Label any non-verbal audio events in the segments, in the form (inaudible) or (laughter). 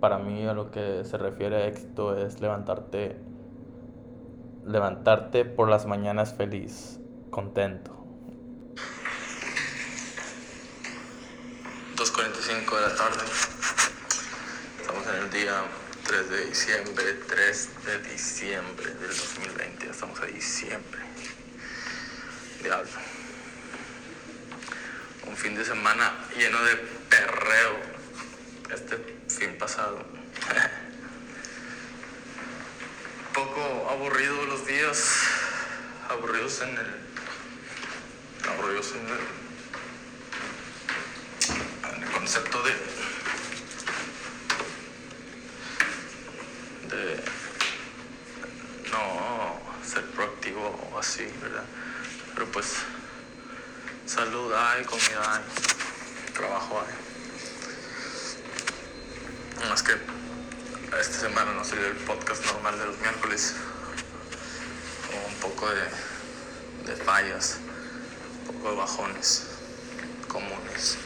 Para mí a lo que se refiere a éxito es levantarte levantarte por las mañanas feliz, contento. 2.45 de la tarde. Estamos en el día 3 de diciembre, 3 de diciembre del 2020. Ya estamos a diciembre. Diablo. Un fin de semana lleno de perreo. Pasado. (laughs) poco aburrido los días. Aburridos en el. Aburridos en el concepto de, de no ser proactivo o así, ¿verdad? Pero pues salud hay, comida hay, trabajo hay. Más que esta semana no sería el podcast normal de los miércoles. O un poco de, de fallas, un poco de bajones comunes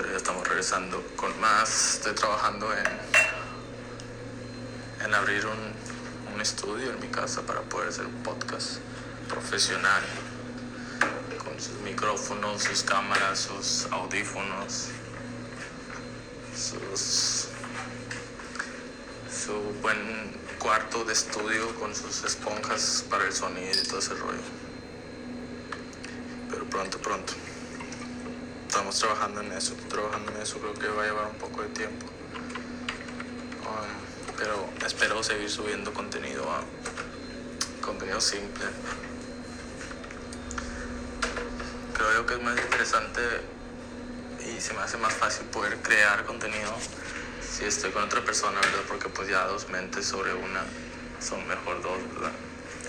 pero ya estamos regresando con más. Estoy trabajando en, en abrir un, un estudio en mi casa para poder hacer un podcast profesional con sus micrófonos, sus cámaras, sus audífonos, sus, su buen cuarto de estudio con sus esponjas para el sonido y todo ese rollo. Pero pronto, pronto estamos trabajando en eso, trabajando en eso, creo que va a llevar un poco de tiempo. Um, pero espero seguir subiendo contenido, contenido simple. Creo que es más interesante se me hace más fácil poder crear contenido si estoy con otra persona, ¿verdad? Porque pues ya dos mentes sobre una son mejor dos, ¿verdad?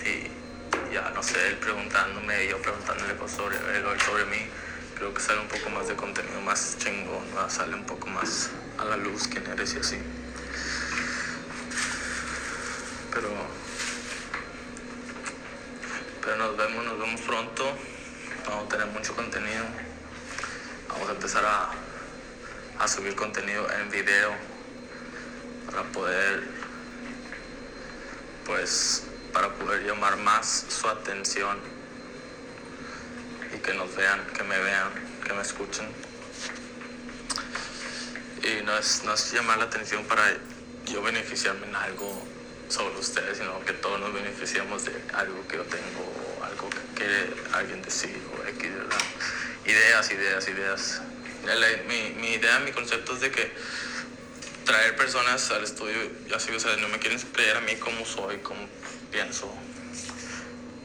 Y ya no sé, él preguntándome yo preguntándole cosas sobre él o sobre mí creo que sale un poco más de contenido más chingón, sale un poco más a la luz quién eres y así. Pero, pero nos vemos, nos vemos pronto. Vamos a tener mucho contenido. Vamos a empezar a, a subir contenido en video para poder, pues, para poder llamar más su atención y que nos vean, que me vean, que me escuchen. Y no es, no es llamar la atención para yo beneficiarme en algo sobre ustedes, sino que todos nos beneficiamos de algo que yo tengo o algo que alguien decir o X, ¿verdad? Ideas, ideas, ideas. Mi, mi idea, mi concepto es de que traer personas al estudio, ya sé, o sea, no me quieren creer a mí como soy, como pienso.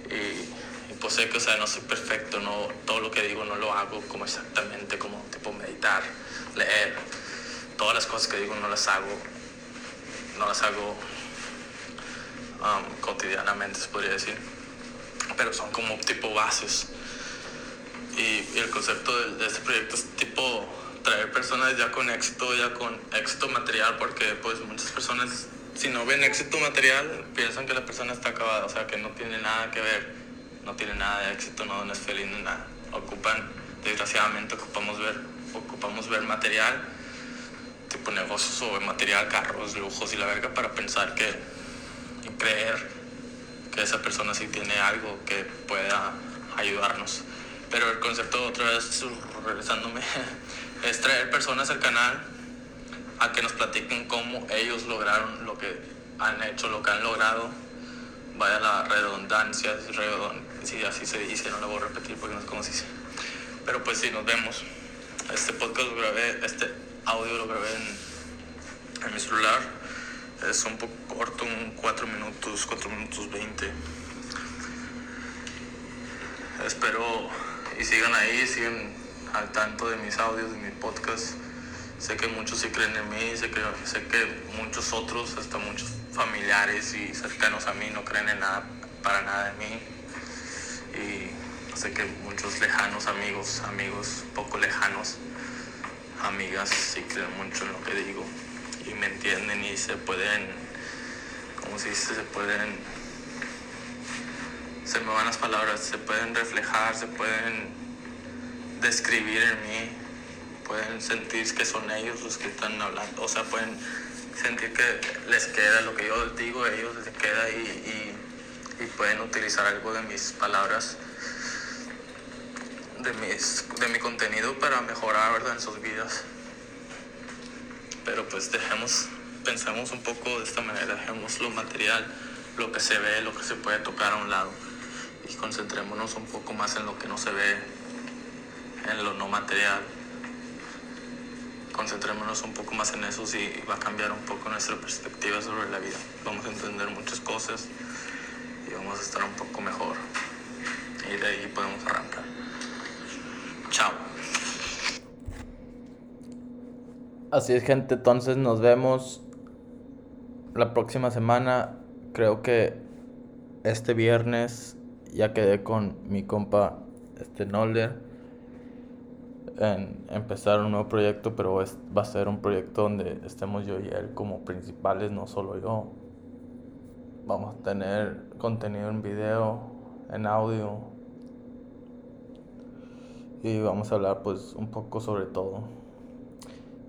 Y pues sé que, o sea, no soy perfecto, no, todo lo que digo no lo hago como exactamente como tipo meditar, leer. Todas las cosas que digo no las hago, no las hago um, cotidianamente, se podría decir. Pero son como tipo bases. Y, el concepto de, de, este proyecto es tipo traer personas ya con éxito, ya con éxito material, porque pues muchas personas si no ven éxito material piensan que la persona está acabada, o sea que no tiene nada que ver no tiene nada de éxito, no, es feliz ni nada. Ocupan, desgraciadamente, ocupamos ver, ocupamos ver material, tipo negocios o material, carros, lujos y la verga para pensar que y creer que esa persona sí tiene algo que pueda ayudarnos. Pero el concepto, otra vez regresándome, (laughs) es traer personas al canal a que nos platiquen cómo ellos lograron lo que han hecho, lo que han logrado. Vaya la redundancia, redund si así se dice, no lo voy a repetir porque no sé cómo se dice. Pero pues sí, nos vemos. Este podcast lo grabé, este audio lo grabé en mi celular. Es un poco corto, un 4 minutos, 4 minutos 20. Espero y sigan ahí, sigan al tanto de mis audios, de mi podcast. Sé que muchos sí creen en mí, sé que, sé que muchos otros, hasta muchos familiares y cercanos a mí no creen en nada, para nada de mí y sé que muchos lejanos amigos, amigos poco lejanos, amigas sí creen mucho en lo que digo y me entienden y se pueden, como si se pueden, se me van las palabras, se pueden reflejar, se pueden describir en mí pueden sentir que son ellos los que están hablando, o sea, pueden sentir que les queda lo que yo digo, ellos les queda y, y, y pueden utilizar algo de mis palabras, de, mis, de mi contenido para mejorar ¿verdad? en sus vidas. Pero pues dejemos, pensemos un poco de esta manera, dejemos lo material, lo que se ve, lo que se puede tocar a un lado y concentrémonos un poco más en lo que no se ve, en lo no material. Concentrémonos un poco más en eso y va a cambiar un poco nuestra perspectiva sobre la vida. Vamos a entender muchas cosas y vamos a estar un poco mejor. Y de ahí podemos arrancar. Así es, gente. Entonces nos vemos la próxima semana. Creo que este viernes ya quedé con mi compa este Nolder en empezar un nuevo proyecto, pero va a ser un proyecto donde estemos yo y él como principales, no solo yo. Vamos a tener contenido en video, en audio. Y vamos a hablar pues un poco sobre todo.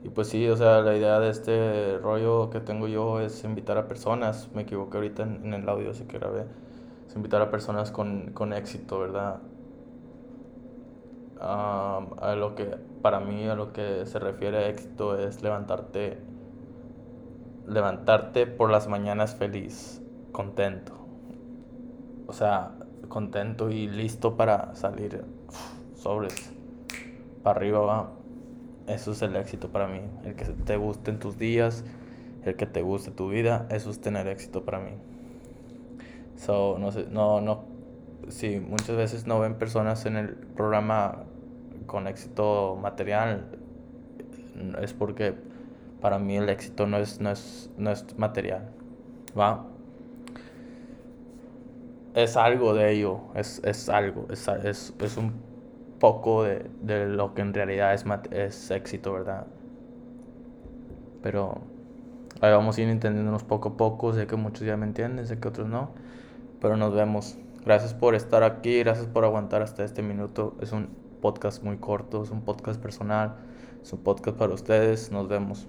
Y pues sí, o sea, la idea de este rollo que tengo yo es invitar a personas, me equivoqué ahorita en, en el audio, así que grabé, es invitar a personas con, con éxito, ¿verdad? Um, a lo que para mí a lo que se refiere éxito es levantarte levantarte por las mañanas feliz, contento. O sea, contento y listo para salir sobres para arriba va. Eso es el éxito para mí. El que te gusten tus días, el que te guste tu vida, eso es tener éxito para mí. So, no sé, no, no, sí, muchas veces no ven personas en el programa con éxito material, es porque para mí el éxito no es, no es, no es material, ¿va? Es algo de ello, es, es algo, es, es, es, un poco de, de, lo que en realidad es, es éxito, ¿verdad? Pero vamos a ir entendiéndonos poco a poco, sé que muchos ya me entienden, sé que otros no, pero nos vemos. Gracias por estar aquí, gracias por aguantar hasta este minuto. Es un podcast muy corto, es un podcast personal, es un podcast para ustedes. Nos vemos.